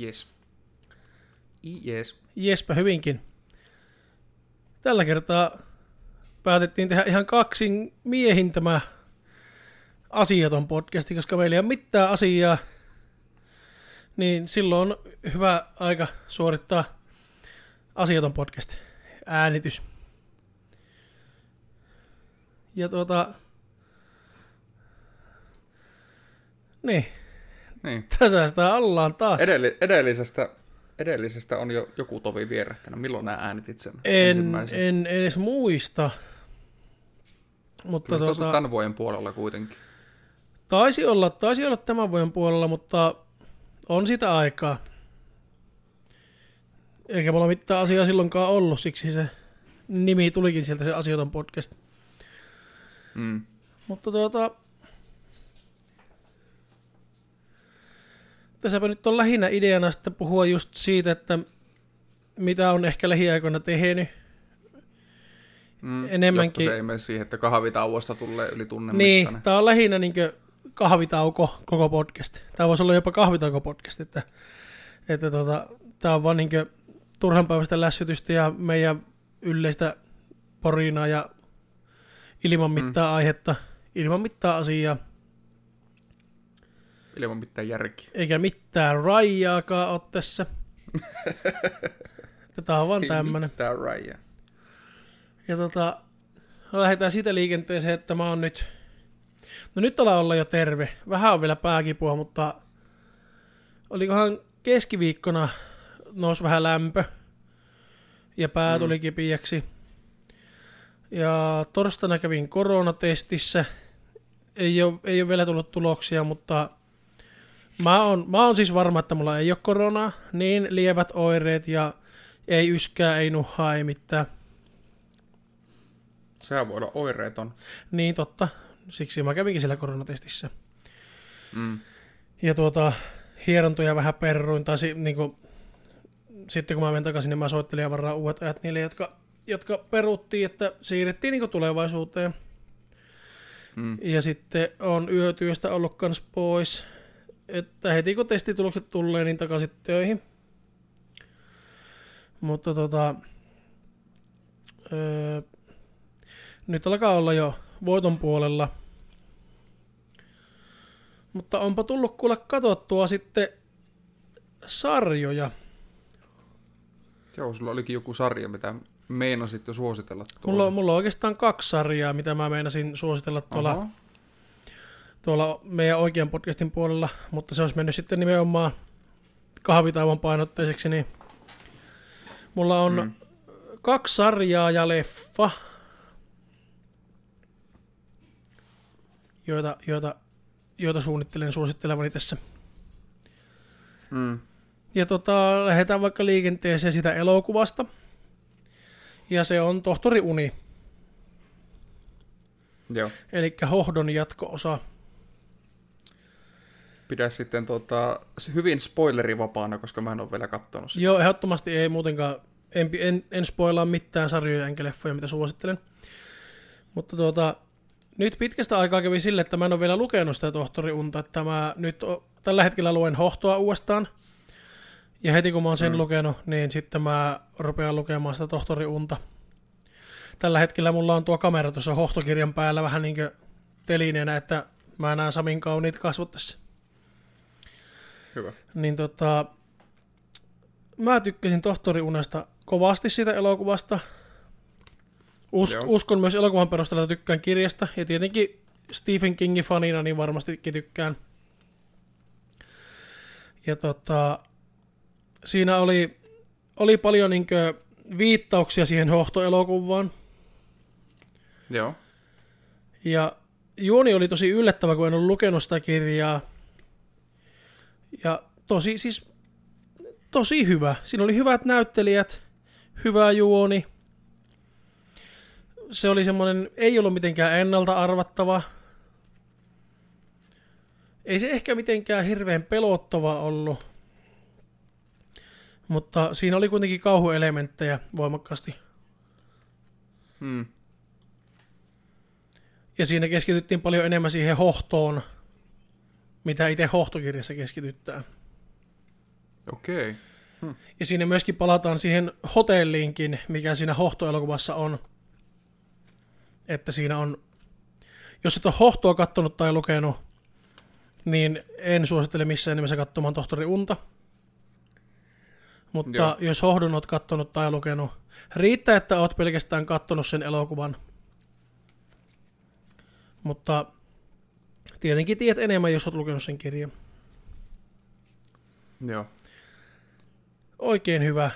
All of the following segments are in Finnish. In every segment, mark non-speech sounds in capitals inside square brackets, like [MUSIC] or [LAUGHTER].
Yes. Yes. Jespä hyvinkin. Tällä kertaa päätettiin tehdä ihan kaksin miehin tämä asiaton podcasti, koska meillä ei ole mitään asiaa. Niin silloin on hyvä aika suorittaa asiaton podcast. Äänitys. Ja tuota... Niin, Niin. [LAUGHS] tässä sitä ollaan taas. Edelli, edellisestä, edellisestä on jo joku tovi vierähtänyt. Milloin nämä äänitit sen En, ensimmäisen? en edes muista. Mutta Kyllä tuota, tämän vuoden puolella kuitenkin. taisi, olla, taisi olla tämän vuoden puolella, mutta on sitä aikaa. Eikä mulla mitään asiaa silloinkaan ollut, siksi se nimi tulikin sieltä se asioton podcast. Mm. Mutta tuota... Tässäpä nyt on lähinnä ideana sitten puhua just siitä, että mitä on ehkä lähiaikoina tehnyt. Mm. Enemmänkin- Jotta se ei mene siihen, että kahvitauosta tulee yli tunnin Niin, mittainen. tää on lähinnä niinkö kahvitauko koko podcast. Tää voisi olla jopa kahvitauko podcast, että, että tota, tää on vaan niinkö turhanpäiväistä lässytystä ja meidän yleistä porinaa ja ilman mitään mm. aihetta, ilman mitään asiaa, Ilman mitään järkiä. eikä mitään rajaakaan ole tässä. Tätä on vaan Ei tämmönen. mitään rajaa. Ja tota, lähdetään siitä liikenteeseen, että mä oon nyt, no nyt ollaan olla jo terve. Vähän on vielä pääkipua, mutta olikohan keskiviikkona nousi vähän lämpö ja pää Mm. tuli kipiäksi. Ja torstaina kävin koronatestissä. Ei ole, ei ole vielä tullut tuloksia, mutta mä oon, mä oon siis varma, että mulla ei ole koronaa. Niin lievät oireet ja ei yskää, ei nuhaa, ei mitään. Sehän voi olla oireeton. Niin totta. Siksi mä kävinkin siellä koronatestissä. Mm. Ja tuota, hierontoja vähän perruin. Tai si, niinku, sitten kun mä menen takaisin, niin mä soittelin ja varaan uudet ajat niille, jotka, jotka peruttiin, että siirrettiin niinku tulevaisuuteen. Mm. Ja sitten on yötyöstä ollut kans pois. Että heti kun testitulokset tulee, niin takaisin töihin. Mutta tota... Öö, nyt alkaa olla jo voiton puolella. Mutta onpa tullut kuule katsottua sitten sarjoja. Joo, sulla olikin joku sarja, mitä meinasit jo suositella tuossa. Mulla on, mulla on oikeastaan kaksi sarjaa, mitä mä meinasin suositella tuolla Aha. Tuolla meidän oikean podcastin puolella, mutta se olisi mennyt sitten nimenomaan kahvitauon painotteiseksi, niin mulla on Mm. kaksi sarjaa ja leffa, joita, joita, joita suunnittelen suosittelevani tässä. Mm. Ja tota, lähdetään vaikka liikenteeseen sitä elokuvasta. Ja se on Tohtori Uni, Joo. eli Hohdon jatko-osa. Pidä sitten tota, hyvin spoilerivapaana, koska mä en ole vielä kattonut sitä. Joo, ehdottomasti ei muutenkaan, en, en, en spoilaa mitään sarjoja enkä leffoja, mitä suosittelen. Mutta tuota, nyt pitkästä aikaa kävi sille, että mä en ole vielä lukenut sitä tohtori Unta, että mä nyt o, tällä hetkellä luen Hohtoa uudestaan. Ja heti kun mä oon sen Mm. lukenut, niin sitten mä rupean lukemaan sitä tohtori Unta. Tällä hetkellä mulla on tuo kamera tuossa Hohtokirjan päällä vähän niin kuin telineenä, että mä näen Samin kauniit kasvot tässä. Hyvä. Niin tota, mä tykkäsin Tohtori Unesta kovasti siitä elokuvasta. Us, Joo. uskon myös elokuvan perusteella, että tykkään kirjasta. Ja tietenkin Stephen Kingin fanina niin varmastikin tykkään. Ja tota, siinä oli, oli paljon niinkö viittauksia siihen hohtoelokuvaan. Joo. Ja juoni oli tosi yllättävä, kun en ollut lukenut sitä kirjaa. Ja tosi siis tosi hyvä. Siinä oli hyvät näyttelijät, hyvä juoni. Se oli semmoinen, ei ollut mitenkään ennalta arvattava. Ei se ehkä mitenkään hirveän pelottava ollut. Mutta siinä oli kuitenkin kauhuelementtejä voimakkaasti. Mm. Ja siinä keskityttiin paljon enemmän siihen hohtoon, mitä itse hohtokirjassa keskityttää. Okei. Ja siinä myöskin palataan siihen hotelliinkin, mikä siinä hohtoelokuvassa on. Että siinä on, jos et ole hohtoa kattonut tai lukenut, niin en suosittele missään nimessä katsomaan tohtori Unta. Mutta. Joo. jos hohdon oot kattonut tai lukenut, riittää, että oot pelkästään kattonut sen elokuvan. Mutta tietenkin tiedät enemmän, jos oot lukenut sen kirjan. Joo. Oikein hyvä.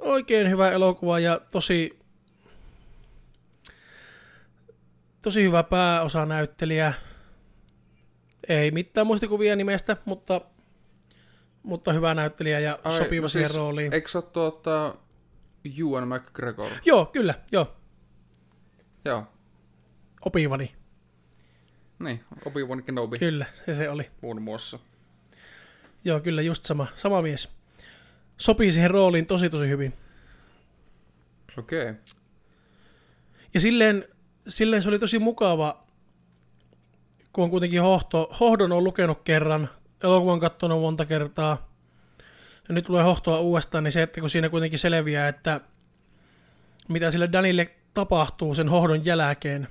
Oikein hyvä elokuva ja tosi tosi hyvä pääosanäyttelijä. Ei mitään muistikuvia nimestä, mutta, mutta hyvä näyttelijä ja Ai, sopiva no siihen siis rooliin. Eikö ole tuota Ewan McGregor? Joo, kyllä, joo. Joo. Opivani, Niin, Obi-Wan Kenobi kyllä, se se oli. muun muassa. Joo, kyllä, just sama, sama mies. Sopii siihen rooliin tosi tosi hyvin. Okei. Okay. Ja silleen, silleen se oli tosi mukava, kun on kuitenkin hohto, hohdon on lukenut kerran, elokuvan katsonut monta kertaa, ja nyt tulee hohtoa uudestaan, niin se, että kun siinä kuitenkin selviää, että mitä sille Danille tapahtuu sen hohdon jälkeen.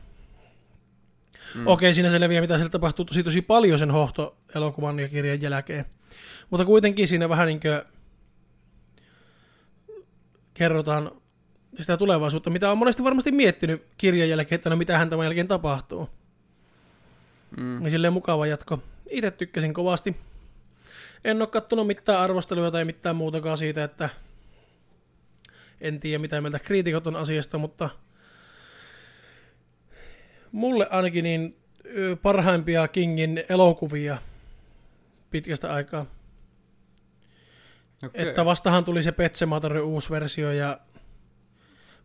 Mm. Okei, siinä selviää, mitä sille tapahtuu tosi tosi paljon sen hohto-elokuvan ja kirjan jälkeen. Mutta kuitenkin siinä vähän niin kuin kerrotaan sitä tulevaisuutta, mitä on monesti varmasti miettinyt kirjan jälkeen, että no mitähän tämän jälkeen tapahtuu. Mm. Niin silleen mukava jatko. Itse tykkäsin kovasti. En ole kattonut mitään arvosteluja tai mitään muutakaan siitä, että en tiedä mitä mieltä kriitikot on asiasta, mutta mulle ainakin niin parhaimpia Kingin elokuvia pitkästä aikaa. Okei. Että vastahan tuli se Pet Sematary uusi versio ja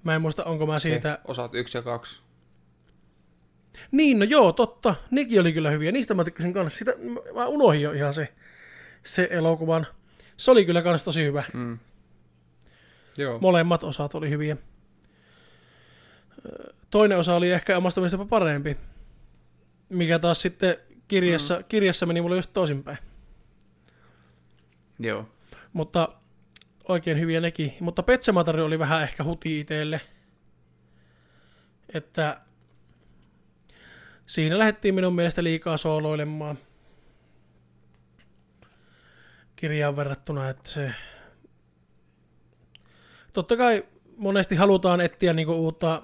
mä en muista onko mä siitä... Se, osat yksi ja kaksi. Niin, no joo, totta. Nekin oli kyllä hyviä. Niistä mä tykkäsin kanssa. Sitä, mä unohdin jo ihan se, se elokuvan. Se oli kyllä kans tosi hyvä. Mm. Joo. Molemmat osat oli hyviä. Toinen osa oli ehkä omasta mielestä parempi. Mikä taas sitten kirjassa, mm. kirjassa meni mulle just toisinpäin. Joo. Mutta oikein hyviä nekin. Mutta Pet Sematary oli vähän ehkä huti itselle. Että siinä lähdettiin minun mielestä liikaa sooloilemaan kirjaan verrattuna, että se... Totta kai monesti halutaan etsiä niinku uutta,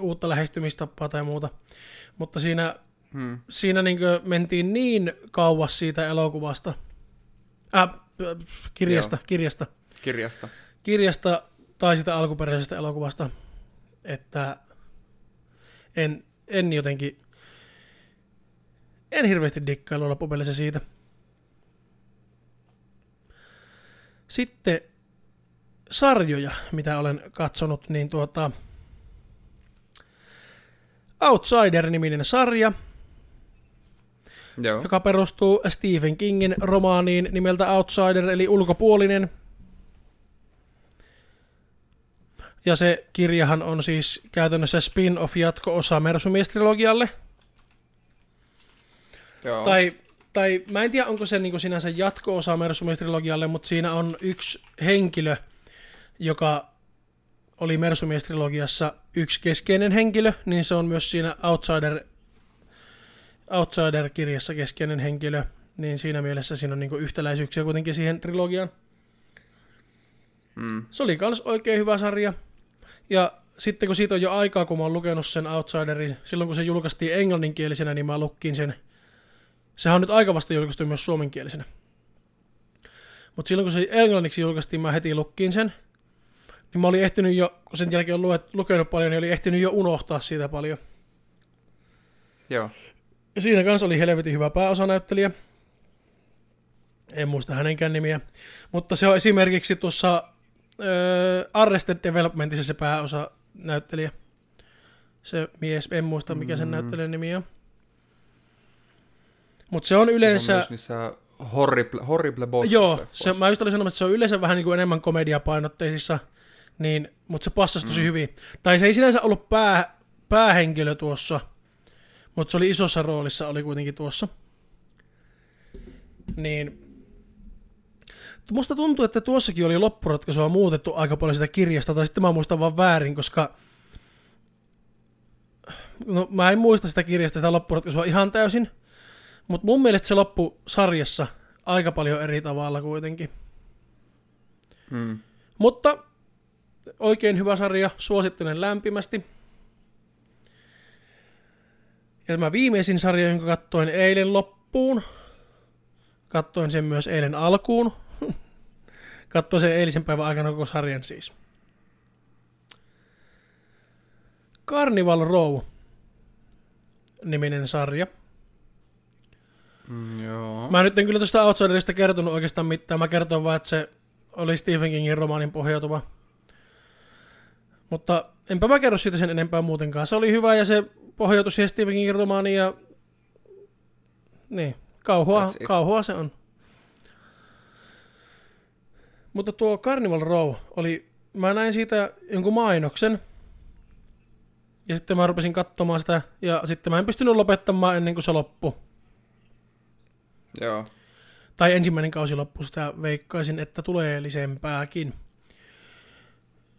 uutta lähestymistapaa tai muuta, mutta siinä, Hmm. siinä niinku mentiin niin kauas siitä elokuvasta, äh, kirjasta, kirjasta, Kirjasta. kirjasta tai sitä alkuperäisestä elokuvasta, että en, en jotenkin, en hirveästi dikkailu loppupeleissä siitä. Sitten sarjoja, mitä olen katsonut, niin tuota Outsider-niminen sarja, Joo. joka perustuu Stephen Kingin romaaniin nimeltä Outsider, eli ulkopuolinen. Ja se kirjahan on siis käytännössä spin-off jatko-osa Mersumies-trilogialle. Joo. Tai, tai mä en tiedä, onko se niin sinänsä jatko-osa Mersumies-trilogialle, mutta siinä on yksi henkilö, joka oli Mersumies-trilogiassa yksi keskeinen henkilö, niin se on myös siinä Outsider, Outsider-kirjassa keskeinen henkilö. Niin siinä mielessä siinä on niin yhtäläisyyksiä kuitenkin siihen trilogiaan. Mm. Se oli kans oikein hyvä sarja. Ja sitten kun siitä on jo aikaa, kun mä oon lukenut sen Outsiderin, silloin kun se julkaistiin englanninkielisenä, niin mä lukkin sen. Sehän on nyt aika vasta julkaistu myös suomenkielisenä. Mutta silloin kun se englanniksi julkaistiin, mä heti lukkiin sen. Niin mä olin ehtinyt jo, kun sen jälkeen on luet, lukenut paljon, niin olin ehtinyt jo unohtaa siitä paljon. Joo. Ja siinä kanssa oli helvetin hyvä pääosanäyttelijä. En muista hänenkään nimiä. Mutta se on esimerkiksi tuossa äh, Arrested Developmentissa se pääosa näyttelijä. Se mies, en muista mikä sen Mm. näyttelijän nimi on. Mutta se on Se on yleensä... myös niissä horrible, horrible Joo, se, mä just olin sanomassa, että se on yleensä vähän niin kuin enemmän komediapainotteisissa, niin, mutta se passasi tosi Mm. hyvin. Tai se ei sinänsä ollut pää, päähenkilö tuossa, mutta se oli isossa roolissa, oli kuitenkin tuossa. Niin Musta tuntuu, että tuossakin oli loppuratkaisua muutettu aika paljon sitä kirjasta, tai sitten mä muistan vaan väärin, koska no, mä en muista sitä kirjasta sitä loppuratkaisua ihan täysin, mutta mun mielestä se loppu sarjassa aika paljon eri tavalla kuitenkin. Mm. Mutta oikein hyvä sarja, suosittelen lämpimästi. Ja tämä viimeisin sarja, jonka katsoin eilen loppuun, katsoin sen myös eilen alkuun. [LAUGHS] katsoin sen eilisen päivän aikana koko sarjan siis. Carnival Row niminen sarja. Mm, joo. Mä nyt en kyllä tuosta Outsiderista kertonut oikeastaan mitään. Mä kertoin vaan, että se oli Stephen Kingin romaanin pohjautuva. Mutta enpä mä kerro siitä sen enempää muutenkaan. Se oli hyvä ja se pohjautui siihen Stephen Kingin romaaniin ja... Niin, kauhua, kauhua se on. Mutta tuo Carnival Row oli... Mä näin siitä jonkun mainoksen. Ja sitten mä rupesin katsomaan sitä. Ja sitten mä en pystynyt lopettamaan ennen kuin se loppui. Joo. Tai ensimmäinen kausi loppui, sitä veikkaisin, että tulee lisempääkin.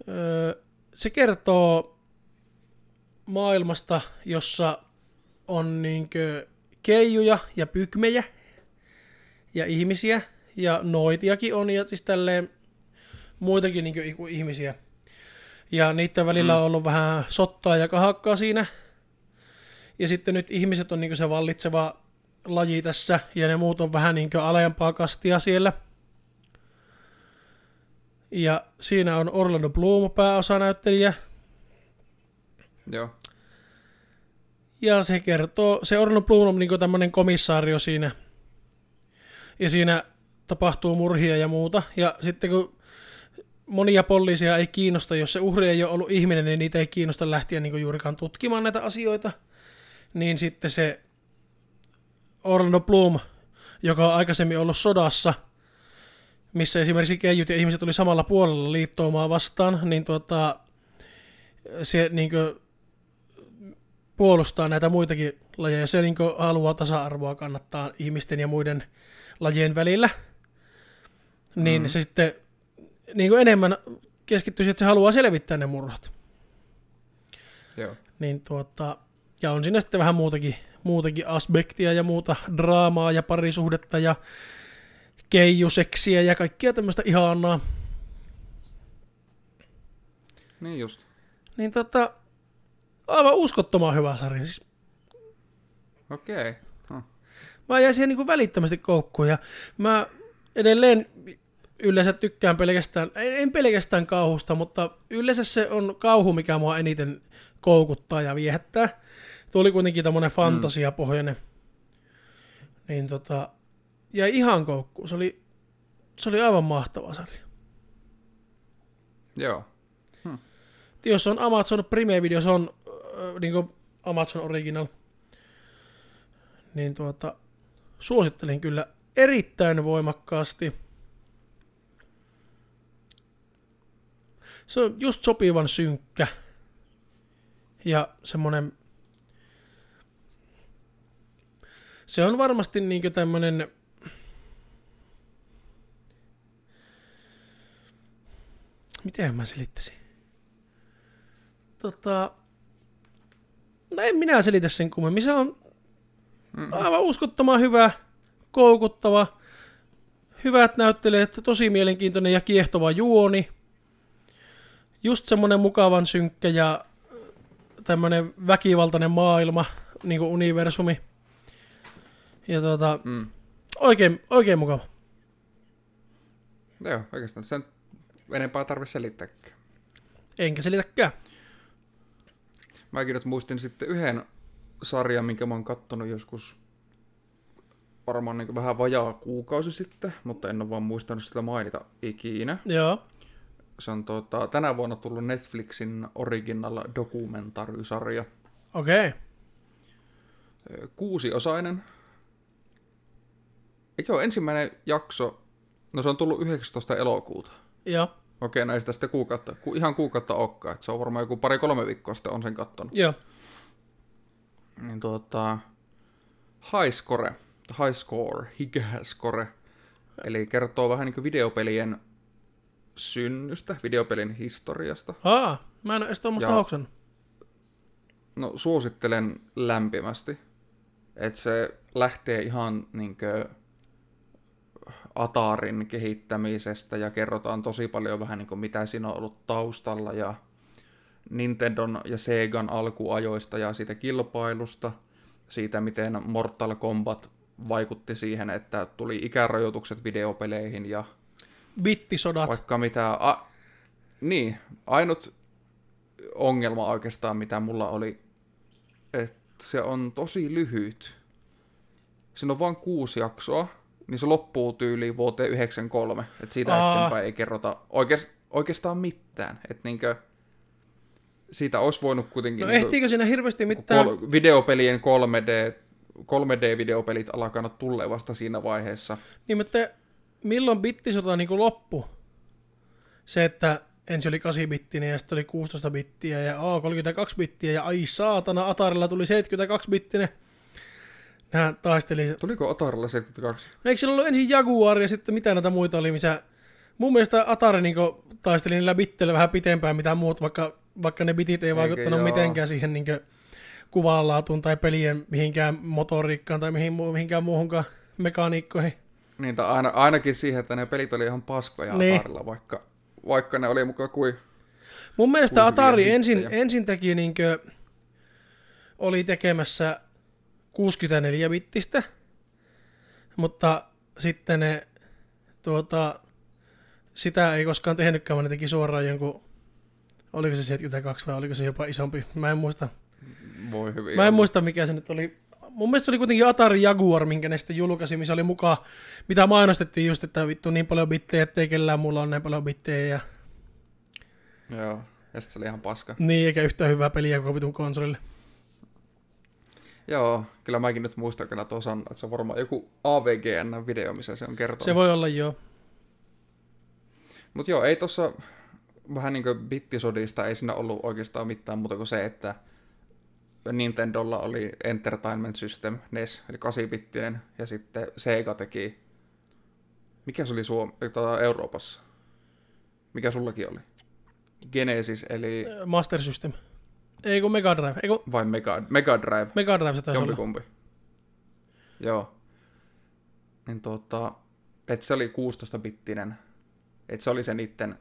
Öö, se kertoo maailmasta, jossa on niinkö keijuja ja pykmejä ja ihmisiä ja noitiakin on ja siis tälleen muitakin niinkö ihmisiä. Ja niiden välillä Mm. on ollut vähän sottaa ja kahakkaa siinä. Ja sitten nyt ihmiset on niinkö se vallitseva laji tässä, ja ne muut on vähän niin alempaa kastia siellä. Ja siinä on Orlando Bloom pääosanäyttelijä, Joo. ja se kertoo, se Orlando Bloom on niin tämmöinen komissaario siinä, ja siinä tapahtuu murhia ja muuta, ja sitten kun monia poliisia ei kiinnosta, jos se uhri ei ole ollut ihminen, niin niitä ei kiinnosta lähteä niin juurikaan tutkimaan näitä asioita, niin sitten se Orlando Bloom, joka on aikaisemmin ollut sodassa, missä esimerkiksi keijut ja ihmiset oli samalla puolella liittoumaa vastaan, niin tuota, se niin puolustaa näitä muitakin lajeja. Se niin haluaa tasa-arvoa kannattaa ihmisten ja muiden lajien välillä. Niin Mm. se sitten niin enemmän keskittyy siihen, että se haluaa selvittää ne murhat. Joo. Niin tuota, ja on siinä sitten vähän muutakin, muutakin aspektia ja muuta draamaa ja parisuhdetta ja keijuseksiä ja kaikkia tämmöistä ihanaa. Niin just. Niin tota, aivan uskottoman hyvä sarja. Siis Okei. Okay. Huh. mä jäin siihen niin välittömästi koukkuun ja mä edelleen yleensä tykkään pelkästään, en pelkästään kauhusta, mutta yleensä se on kauhu, mikä mua eniten koukuttaa ja viehättää. Tuo oli kuitenkin tämmönen fantasiapohjainen. Niin tota, jäi ihan koukkuun. Se oli, se oli aivan mahtava sarja. Joo. Jos se on Amazon Prime Video, se on äh, niin Amazon Original. Niin tuota, suosittelen kyllä erittäin voimakkaasti. Se on just sopivan synkkä. Ja semmonen... Se on varmasti niinkö tämmönen... Miten mä selittäisin? Tota... No en minä selitä sen kummemmin. Se on aivan uskottoman hyvä, koukuttava, hyvät näyttelijät, tosi mielenkiintoinen ja kiehtova juoni. Just semmonen mukavan synkkä ja tämmönen väkivaltainen maailma, niin kuin universumi. Ja tota, Mm. oikein, oikein mukava. Joo, oikeastaan sen enempää tarvitse selittääkään. Enkä selitäkään. Mäkin nyt muistin sitten yhden sarjan, minkä mä oon kattonut joskus varmaan niin vähän vajaa kuukausi sitten, mutta en ole vaan muistanut sitä mainita ikinä. Joo. Se on tota, tänä vuonna tullut Netflixin original dokumentarysarja. Okei. Okay. Kuusiosainen. Eikö ole ensimmäinen jakso? No se on tullut 19. elokuuta. Joo. Okei, näistä sitten kuukautta, ku, ihan kuukautta okkaa. että Se on varmaan joku pari-kolme viikkoa sitten on sen kattonut. Joo. Niin tuota, High Score, High Score, High Score, Eli kertoo vähän niin kuin videopelien synnystä, videopelin historiasta. Aa, mä en ole edes tuommoista hoksannut. No suosittelen lämpimästi, että se lähtee ihan niinkö Atarin kehittämisestä ja kerrotaan tosi paljon vähän niin kuin mitä siinä on ollut taustalla ja Nintendon ja Segan alkuajoista ja siitä kilpailusta, siitä miten Mortal Kombat vaikutti siihen, että tuli ikärajoitukset videopeleihin ja Bittisodat. vaikka mitä... A, niin, ainut ongelma oikeastaan, mitä mulla oli, että se on tosi lyhyt. Siinä on vain kuusi jaksoa, niin se loppuu tyyliin vuoteen 93. Että siitä Aa. eteenpäin ei kerrota oikeas, oikeastaan mitään. Että niinkö, siitä olisi voinut kuitenkin... No niinkö- ehtiikö siinä hirveästi mitään? kol- videopelien 3D, 3D-videopelit alkaa tulee vasta siinä vaiheessa. Niin, mutta milloin bittisota niin loppu? Se, että ensin oli 8 bittinen ja sitten oli 16 bittiä ja A 32 bittiä ja ai saatana, Atarilla tuli 72 Nehän taisteli. Tuliko Atarilla 72? No eikö sillä ollut ensin Jaguar ja sitten mitä näitä muita oli, missä mun mielestä Atari niin taisteli niillä bitteillä vähän pitempään mitä muut, vaikka, vaikka ne bitit ei vaikuttanut joo? mitenkään siihen niin kuvanlaatuun tai pelien mihinkään motoriikkaan tai mihin, mihinkään muuhunkaan mekaniikkoihin. Niin, tai aina, ainakin siihen, että ne pelit oli ihan paskoja Niin. Atarilla, vaikka, vaikka ne oli mukaan kuin... Mun mielestä Kuin Atari ensin, ensin teki niinkö, oli tekemässä 64 bittistä, mutta sitten ne, tuota, sitä ei koskaan tehnytkään, vaan ne teki suoraan jonkun, oliko se 72 vai oliko se jopa isompi, mä en muista. Voi hyvin. Mä en muista mikä se nyt oli. Mun mielestä se oli kuitenkin Atari Jaguar, minkä ne sitten julkaisi, missä oli mukaan, mitä mainostettiin just, että vittu niin paljon bittejä, ettei kellään mulla on näin paljon bittejä ja Joo, ja se oli ihan paska. niin, eikä yhtään hyvää peliä koko vitun konsolille. Joo, kyllä mäkin nyt muistan kyllä tuon sanan, että se on varmaan joku AVGN-video, missä se on kertonut. Se voi olla joo. Mutta joo, ei tossa vähän niin kuin bittisodista ei siinä ollut oikeastaan mitään muuta kuin se, että Nintendolla oli Entertainment System, NES, eli 8-bittinen, ja sitten Sega teki, mikä se oli Suom- tota, Euroopassa? Mikä sullakin oli? Genesis, eli Master System. Ei kun Mega Drive. Ei kun vai Mega, Mega Drive, Mega Drive se taisi olla. jompikumpi. Joo. Niin tota, että se oli 16-bittinen. Että se oli se niitten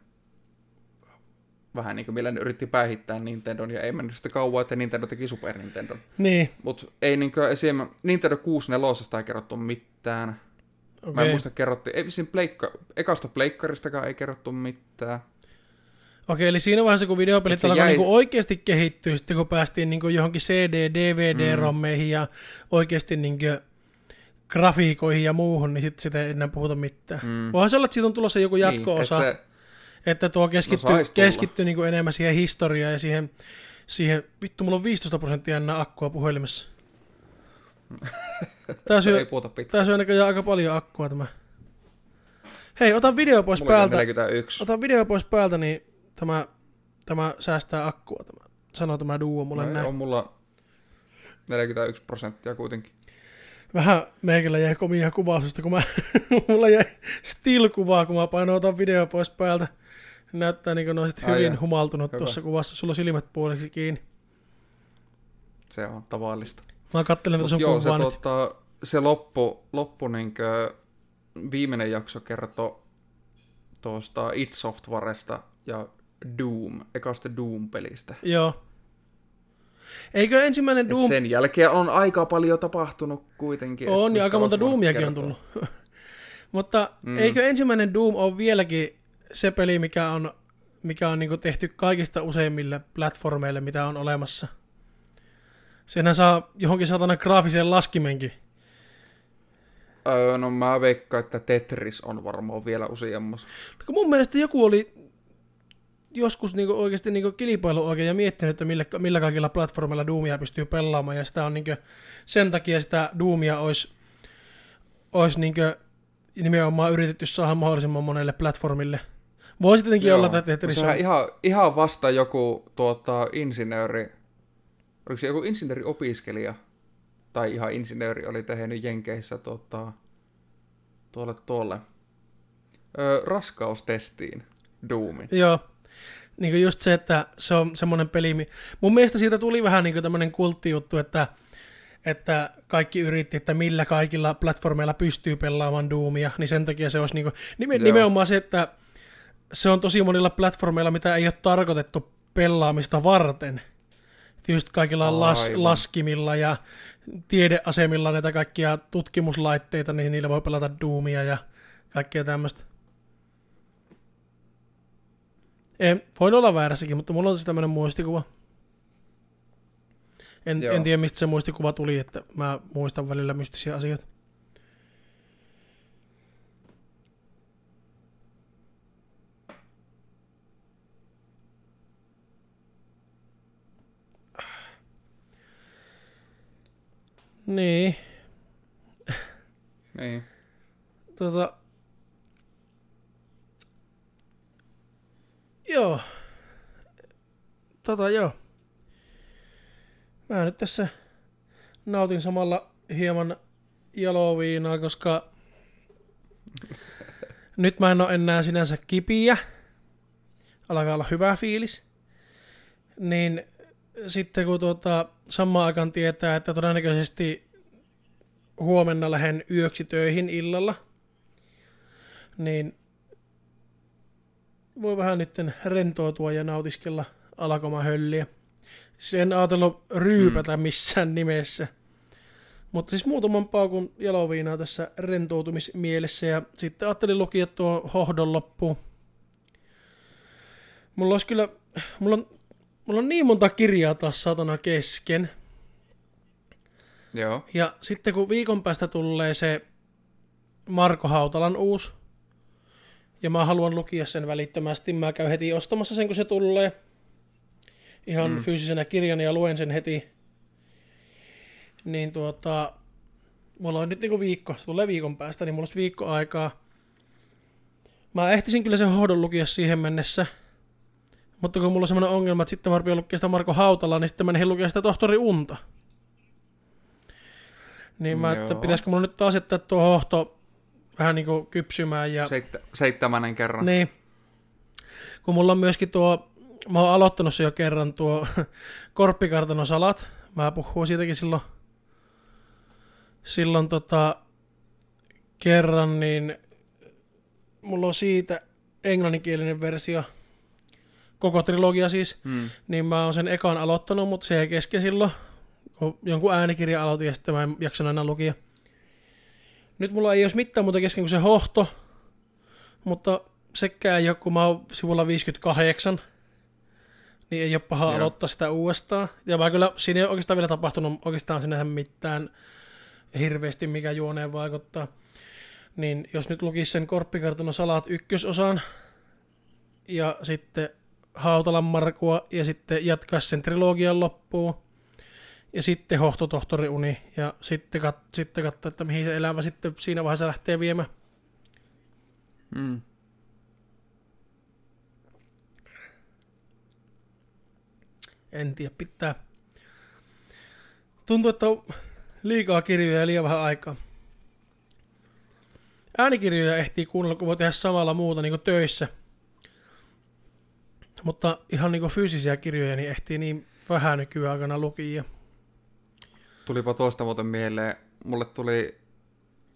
vähän niin kuin millä ne yritti päihittää Nintendon ja ei mennyt sitten kauan, että Nintendo teki Super Nintendo. Niin, Mutta ei niin kuin esim. Nintendo 64 ei kerrottu mitään. Okay. Mä en muista kerrottiin, ei vissiin pleikka, ekasta pleikkaristakaan ei kerrottu mitään. Okei, eli siinä vaiheessa, kun videopelit se alkoi jäi- niinku oikeasti kehittyä, sitten kun päästiin niinku johonkin CD, DVD-rommeihin ja oikeasti niinku grafiikoihin ja muuhun, niin sitten sitä ei enää puhuta mitään. Mm. Voihan se olla, että siitä on tulossa joku jatko-osa, Niin, niin, et se, että tuo keskittyy, No keskittyy niinku enemmän siihen historiaan ja siihen, siihen, vittu, mulla on 15 prosenttia enää akkua puhelimessa. [LAUGHS] Tää se ei syö, puhuta pitkään. tää syö näköjään aika paljon akkua tämä. Hei, ota video pois Mulla päältä. 41. Ota video pois päältä, niin tämä, tämä säästää akkua. Tämä, sanoo tämä duo mulle No, näin. on mulla 41 prosenttia kuitenkin. Vähän meikällä jäi komia kuvausta, kun mä, [LAUGHS] mulla jäi still-kuvaa, kun mä painoin otan video pois päältä. Näyttää niin kuin olisit Ai hyvin jaa. humaltunut Hyvä. tuossa kuvassa. Sulla on silmät puoliksi kiinni. Se on tavallista. Mä kattelen tuossa joo, se, kuvaa nyt. tota, se loppu, loppu niinkö, viimeinen jakso kertoo tuosta id Softwaresta ja Doom, ekasta Doom-pelistä. Joo. Eikö ensimmäinen Et Doom... sen jälkeen on aika paljon tapahtunut kuitenkin. et On, ja aika monta Doomiakin on tullut. [LAUGHS] Mutta Mm. eikö ensimmäinen Doom ole vieläkin se peli, mikä on, mikä on niinku tehty kaikista useimmille platformeille, mitä on olemassa? Senhän saa johonkin satana graafiseen laskimenkin. Öö, no mä veikkaan, että Tetris on varmaan vielä useammassa. Mun mielestä joku oli joskus niinku oikeasti niinku kilpailu oikein ja miettinyt, että millä, millä kaikilla platformeilla Doomia pystyy pelaamaan, ja sitä on niinku, sen takia sitä Doomia olisi, olisi niinku nimenomaan yritetty saada mahdollisimman monelle platformille. Voisi tietenkin Joo. olla, että Tetris on... Ihan, ihan vasta joku tuota, insinööri, oliko se joku insinööriopiskelija, tai ihan insinööri oli tehnyt Jenkeissä tuota, tuolle tuolle ö, raskaustestiin Doomin. Joo. Niin kuin just se, että se on semmoinen peli. Mun mielestä siitä tuli vähän niin kuin tämmöinen kulttijuttu, että, että kaikki yritti, että millä kaikilla platformeilla pystyy pelaamaan Doomia, niin sen takia se olisi niin kuin, nime, Joo. nimenomaan se, että se on tosi monilla platformeilla, mitä ei ole tarkoitettu pelaamista varten. Just kaikilla las, laskimilla ja tiedeasemilla näitä kaikkia tutkimuslaitteita, niin niillä voi pelata Doomia ja kaikkea tämmöistä. En, voin olla väärässäkin, mutta mulla on siis tämmöinen muistikuva. En, Joo. en tiedä, mistä se muistikuva tuli, että mä muistan välillä mystisiä asioita. Niin, Niin. tota... Joo. Tota joo. Mä nyt tässä nautin samalla hieman jaloviinaa, koska [LAUGHS] nyt mä en ole enää sinänsä kipiä. Alkaa olla hyvä fiilis. Niin sitten kun tuota, samaan aikaan tietää, että todennäköisesti huomenna lähden yöksi töihin illalla, niin voi vähän nyt rentoutua ja nautiskella alakomahölliä. Siis en ajatellut ryypätä missään nimessä. Mutta siis muutaman paukun jaloviinaa tässä rentoutumismielessä ja sitten ajattelin lukia tuo hohdon loppuun. Mulla olisi kyllä, mulla on, mulla on niin monta kirjaa taas satana kesken. Joo. Ja sitten kun viikon päästä tulee se Marko Hautalan uusi, ja mä haluan lukia sen välittömästi, mä käyn heti ostamassa sen, kun se tulee. Ihan mm. fyysisenä kirjana ja luen sen heti. Niin tuota, mulla on nyt niinku viikko, se tulee viikon päästä, niin mulla olisi viikko aikaa. Mä ehtisin kyllä sen hohdon lukia siihen mennessä. Mutta kun mulla on semmoinen ongelma, että sitten mä rupean lukea sitä Marko Hautalaa, niin sitten mä en lukea sitä tohtori Unta. Niin mä, että pitäisikö mulla nyt taas jättää tuo hohto vähän niin kuin kypsymään. Ja, Seit- seitsemännen kerran. niin. Kun mulla on myöskin tuo, mä oon aloittanut se jo kerran tuo [LAUGHS] korppikartanosalat. Mä puhuin siitäkin silloin, silloin tota, kerran, niin mulla on siitä englanninkielinen versio, koko trilogia siis, Hmm. niin mä oon sen ekan aloittanut, mutta se ei kesken silloin, kun jonkun äänikirja aloitin ja sitten mä en jaksanut enää lukia. Nyt mulla ei olisi mitään muuta kesken kuin se hohto, mutta sekään ei ole, kun mä oon sivulla 58, niin ei ole paha Joo. aloittaa sitä uudestaan. Ja mä kyllä, siinä ei ole oikeastaan vielä tapahtunut oikeastaan sinänsä mitään hirveästi, mikä juoneen vaikuttaa. Niin jos nyt lukisi sen Korppikartanon salat ykkösosan ja sitten Hautalan Markua ja sitten jatkaisi sen trilogian loppuun ja sitten Hohtotohtori Uni ja sitten, kat, sitten katsoa, että mihin se elämä sitten siinä vaiheessa lähtee viemään. Hmm. En tiedä, pitää. Tuntuu, että on liikaa kirjoja ja liian vähän aikaa. Äänikirjoja ehtii kuunnella, kun voi tehdä samalla muuta niin kuin töissä. Mutta ihan niin kuin fyysisiä kirjoja niin ehtii niin vähän nykyaikana lukia. Tulipa tuosta muuten mieleen. Mulle tuli,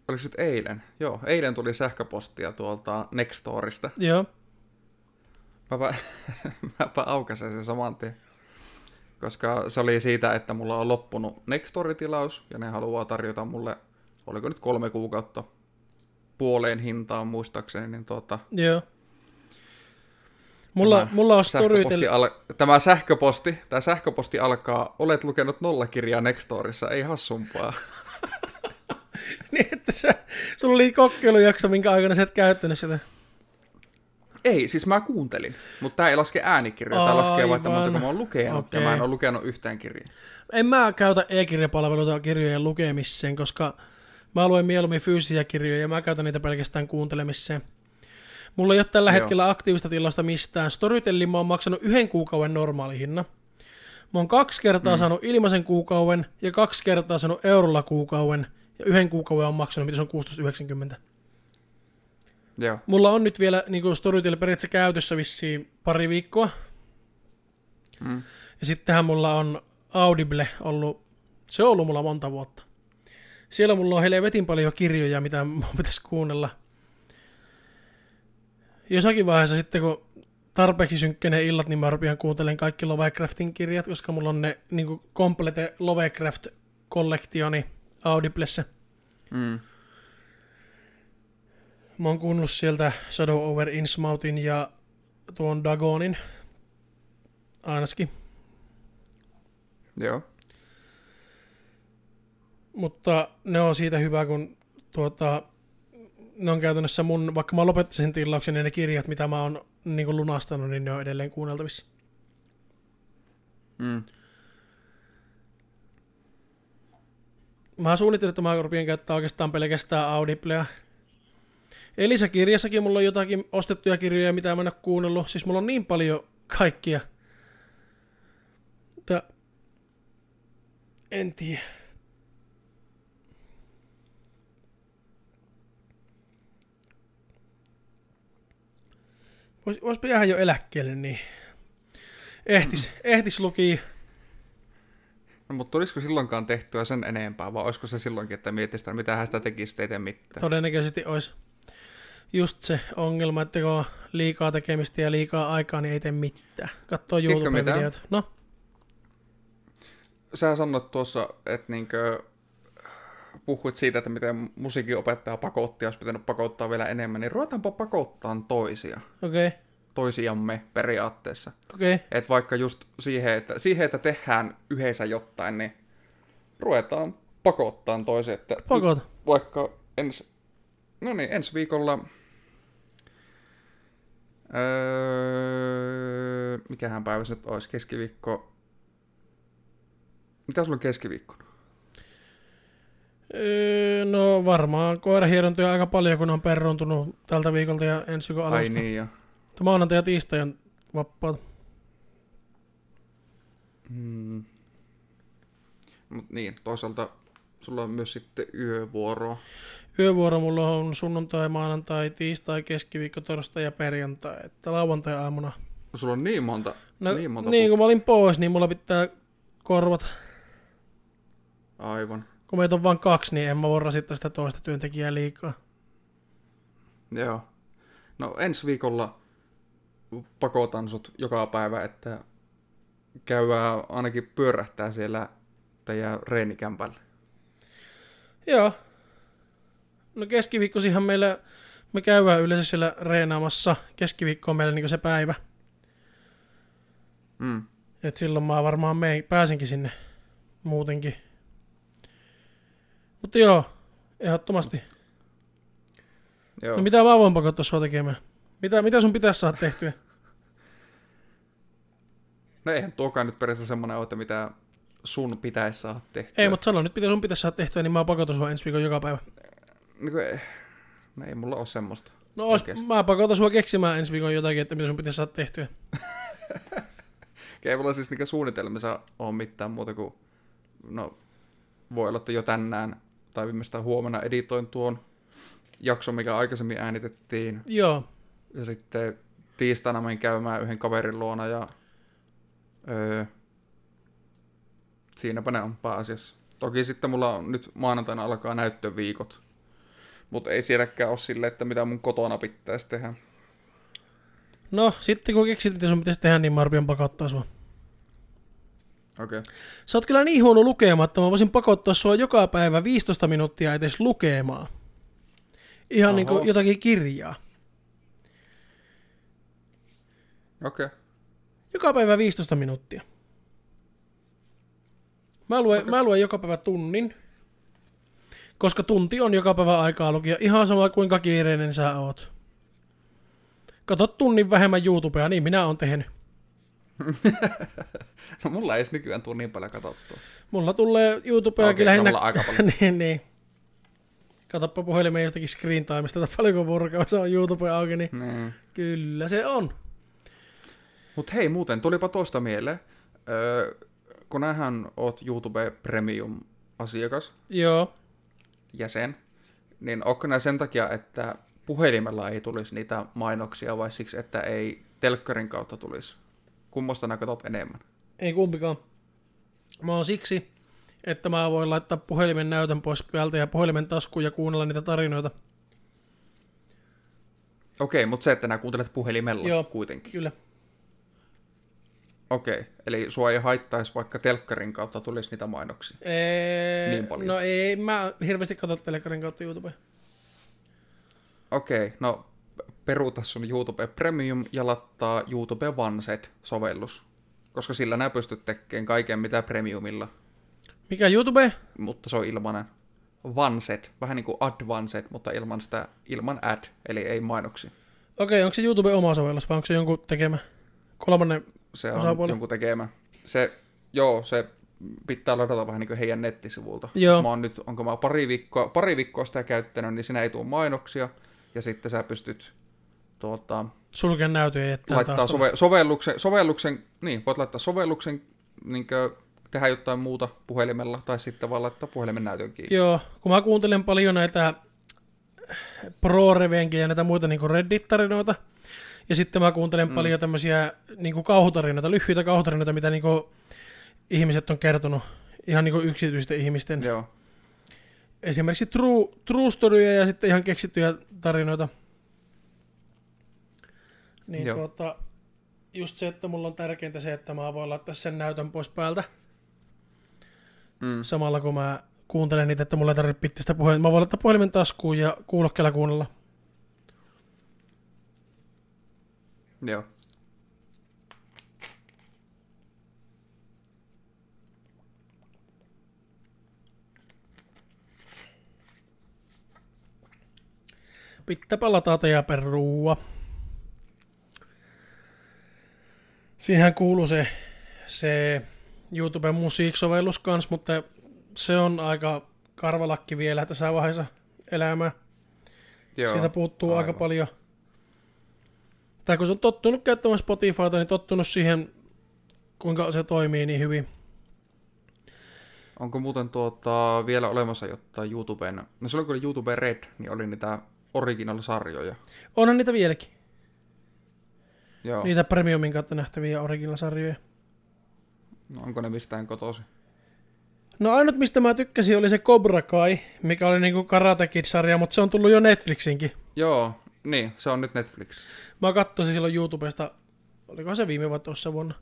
oliko se eilen? Joo, eilen tuli sähköpostia tuolta Nextorista. Joo. Mäpä, [LAUGHS] mäpä aukasen sen saman tien. Koska se oli siitä, että mulla on loppunut Nextori-tilaus ja ne haluaa tarjota mulle, oliko nyt kolme kuukautta puoleen hintaan muistaakseni, niin tuota, Joo. Mulla, Tämä mulla on sähköposti Storytel... al- tämä sähköposti, tämä sähköposti alkaa, olet lukenut nolla kirjaa Nextorissa, ei hassumpaa. [LAUGHS] niin, että sä, sulla oli kokeilujakso, minkä aikana sä et käyttänyt sitä. Ei, siis mä kuuntelin, mutta tämä ei laske äänikirjoja, tämä laskee vaikka Aivan. montako mä oon lukenut, Okei. ja mä en ole lukenut yhtään kirjaa. En mä käytä e-kirjapalveluita kirjojen lukemiseen, koska mä luen mieluummin fyysisiä kirjoja ja mä käytän niitä pelkästään kuuntelemiseen. Mulla ei ole tällä Joo. hetkellä aktiivista tilausta mistään. Storytellin mä oon maksanut yhden kuukauden normaalihinnan. Mä oon kaksi kertaa mm. saanut ilmaisen kuukauden ja kaksi kertaa saanut eurolla kuukauden ja yhden kuukauden on maksanut, mitä se on 16,90. Joo. Mulla on nyt vielä niin Storytel periaatteessa käytössä vissiin pari viikkoa. Mm. Ja sittenhän mulla on Audible ollut, se on ollut mulla monta vuotta. Siellä mulla on helvetin paljon kirjoja, mitä mun pitäisi kuunnella. Jossakin vaiheessa sitten, kun tarpeeksi synkkenee illat, niin mä rupean kuuntelemaan kaikki Lovecraftin kirjat, koska mulla on ne niin komplete Lovecraft-kollektioni Audiblessa. Mm. Mä oon kuunnellut sieltä Shadow over Innsmouthin ja tuon Dagonin ainakin. Joo. Mutta ne on siitä hyvä, kun tuota, ne on käytännössä mun, vaikka mä lopettaisin tilauksen, niin ne kirjat, mitä mä oon niin lunastanut, niin ne on edelleen kuunneltavissa. Mm. Mä suunnittelin, että mä rupean käyttää oikeastaan pelkästään Audiblea. Elisa kirjassakin mulla on jotakin ostettuja kirjoja, mitä mä en ole kuunnellut. Siis mulla on niin paljon kaikkia. Että en tiedä. Vois, voispa jäädä jo eläkkeelle, niin ehtis, ehtis luki. No, mutta tulisiko silloinkaan tehtyä sen enempää, vai olisiko se silloinkin, että miettisi, mitä hän sitä tekisi, ei tee mitään? Todennäköisesti olisi just se ongelma, että kun on liikaa tekemistä ja liikaa aikaa, niin ei tee mitään. Katsoo mitä? YouTube-videoita. No, Sä sanoit tuossa, että niinkö, puhuit siitä, että miten musiikin opettaja pakotti, olisi pitänyt pakottaa vielä enemmän, niin ruvetaanpa pakottaa toisia. okei, okay, Toisiamme periaatteessa. okei. Okay. Et vaikka just siihen että, siihen, että tehdään yhdessä jotain, niin ruvetaan pakottaa toisen. Että Pakota. vaikka ensi, no niin, ensi viikolla, öö, mikähän päivä se nyt olisi, keskiviikko, mitä sulla on keskiviikkona? Öö, no varmaan koirahierontoja aika paljon, kun on peruntunut tältä viikolta ja ensi viikon Ai alusta. niin, ja, Mutta Maanantai ja tiistai on vapaata. mm, mut niin, toisaalta sulla on myös sitten yövuoroa. Yövuoro mulla on sunnuntai, maanantai, tiistai, keskiviikko, torstai ja perjantai. Että lauantai-aamuna. Sulla on niin monta, No, niin monta niin, kun mä olin pois, niin mulla pitää korvata. Aivan. Kun meitä on vain kaksi, niin en mä voi rasittaa sitä toista työntekijää liikaa. Joo. No ensi viikolla pakotan sut joka päivä, että käydään ainakin pyörähtää siellä teidän reenikämpällä. Joo. No keskiviikkosihan meillä, me käydään yleensä siellä reenaamassa. Keskiviikko on meillä niin se päivä. Mm. Et silloin mä varmaan mei, pääsinkin sinne muutenkin. Mutta joo, ehdottomasti. Joo. No mitä mä voin pakottaa sua tekemään? Mitä, mitä sun pitäisi saada tehtyä? No eihän tuokaan nyt periaatteessa semmoinen ole, että mitä sun pitäisi saada tehtyä. Ei, mutta sano nyt, mitä sun pitäisi saada tehtyä, niin mä pakotan sua ensi viikon joka päivä. Niin kuin, ei, no ei mulla ole semmoista. No ois, mä pakotan sua keksimään ensi viikon jotakin, että mitä sun pitäisi saada tehtyä. [LAUGHS] Ei mulla siis niinku suunnitelmissa ole mitään muuta kuin, no voi olla, että jo tänään tai viimeistään huomenna editoin tuon jakson, mikä aikaisemmin äänitettiin. Joo, Ja sitten tiistaina menin käymään yhden kaverin luona ja öö, siinäpä ne on pääasiassa. Toki sitten mulla on nyt maanantaina alkaa näyttöviikot. Mutta ei sielläkään ole silleen, että mitä mun kotona pitäisi tehdä. no sitten kun keksit, mitä sun pitäisi tehdä, niin mä pakottaa sua. Okei. Okay. Sä oot kyllä niin huono lukemaan, että mä voisin pakottaa sua joka päivä 15 minuuttia edes lukemaan. Ihan niin Oho. kuin jotakin kirjaa. Okei. Okay. Joka päivä 15 minuuttia. Mä luen, Okei. mä luen joka päivä tunnin, koska tunti on joka päivä aikaa lukia. Ihan sama kuinka kiireinen sä oot. Kato tunnin vähemmän YouTubea, niin minä oon tehnyt. [LAUGHS] No mulla ei edes nykyään tule niin paljon katsottua. Mulla tulee YouTubeakin Okei, no lähinnä... aika paljon. [LAUGHS] niin, niin. Katoppa puhelimeen jostakin screen timesta, että paljonko vuorokaudessa on YouTube auki, niin Mm. kyllä se on. Mut hei, muuten tulipa toista mieleen. Öö, kun nähän oot YouTube Premium-asiakas, Joo. jäsen, niin onko nää sen takia, että puhelimella ei tulisi niitä mainoksia vai siksi, että ei telkkarin kautta tulisi? Kummasta nää katsot enemmän? Ei kumpikaan. Mä oon siksi, että mä voin laittaa puhelimen näytön pois päältä ja puhelimen taskuun ja kuunnella niitä tarinoita. Okei, mutta se, että nää kuuntelet puhelimella Joo. kuitenkin. Kyllä. Okei, eli sua ei haittaisi vaikka telkkarin kautta tulisi niitä mainoksia. Ee, Niin paljon. No ei, mä hirveästi katso telekarin kautta YouTubea. Okei, no peruuta sun YouTube Premium ja lattaa YouTube Vanced-sovellus. Koska sillä nää pystyt tekemään kaiken mitä Premiumilla, Mikä YouTube? mutta se on ilmanen. Vanced, vähän niin kuin Advanced, mutta ilman sitä, ilman ad, eli ei mainoksia. Okei, onko se YouTube oma sovellus vai onko se jonkun tekemä? Kolmannen. Se on Osapuoli. jonkun tekemä. Se, joo, se pitää ladata vähän niin kuin heidän nettisivulta. Joo. Mä oon nyt, onko mä pari viikkoa, pari viikkoa sitä käyttänyt, niin siinä ei tule mainoksia. Ja sitten sä pystyt tuota, Sulken näytön ja jättää laittaa taas. sove, sovelluksen, sovelluksen, niin, voit laittaa sovelluksen, niin kuin, tehdä jotain muuta puhelimella, tai sitten vaan laittaa puhelimen näytön kiinni. Joo, kun mä kuuntelen paljon näitä pro ja näitä muita niin Reddit-tarinoita, ja sitten mä kuuntelen mm. paljon tämmöisiä niin kauhutarinoita, lyhyitä kauhutarinoita, mitä niin ihmiset on kertonut, ihan niin yksityisten ihmisten. Joo, Esimerkiksi true, true ja sitten ihan keksittyjä tarinoita. Niin Joo. tuota, just se, että mulla on tärkeintä se, että mä voin laittaa sen näytön pois päältä. mm, Samalla kun mä kuuntelen niitä, että mulla ei tarvitse pitää sitä puhelinta. Mä voin laittaa puhelimen taskuun ja kuulokkeella kuunnella. joo. Pitääpä latata ja perua. Siihen kuuluu se, se YouTuben musiiksovellus kans, mutta se on aika karvalakki vielä tässä vaiheessa elämää. joo. Siitä puuttuu aivan. aika paljon. Tai kun se on tottunut käyttämään Spotifyta, niin tottunut siihen, kuinka se toimii niin hyvin. Onko muuten tuota, vielä olemassa jotain YouTuben, no silloin kun oli YouTube Red, niin oli niitä original-sarjoja. Onhan niitä vieläkin. Joo, Niitä premiumin kautta nähtäviä original-sarjoja. no, onko ne mistään kotosi? No ainut mistä mä tykkäsin oli se Cobra Kai, mikä oli niinku Karate Kid-sarja, mutta se on tullut jo Netflixinkin. Joo, niin, se on nyt Netflix. Mä katsoin silloin YouTubesta, olikohan se viime vai tuossa vuonna.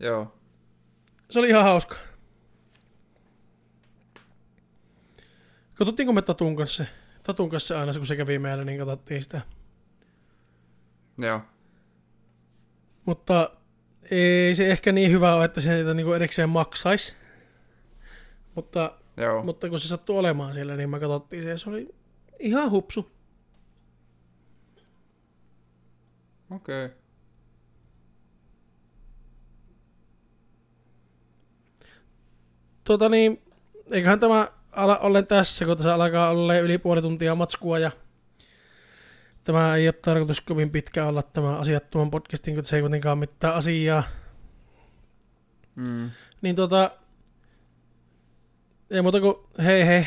Joo, Se oli ihan hauska. Katsottiinko me Tatun kanssa? Tatun kanssa aina, kun se kävi meillä, niin katsottiin sitä. Joo, Mutta ei se ehkä niin hyvä ole, että se niitä niinku erikseen maksaisi. Mutta, joo. mutta kun se sattui olemaan siellä, niin me katsottiin se ja se oli ihan hupsu. Okei. Okay. Tuota niin, eiköhän tämä ala ollen tässä, kun tässä alkaa olla yli puoli tuntia matskua ja tämä ei ole tarkoitus kovin pitkä olla tämä asiattoman podcastin, kun se ei kuitenkaan ole mitään asiaa. Mm. Niin tota, ei muuta kuin hei hei.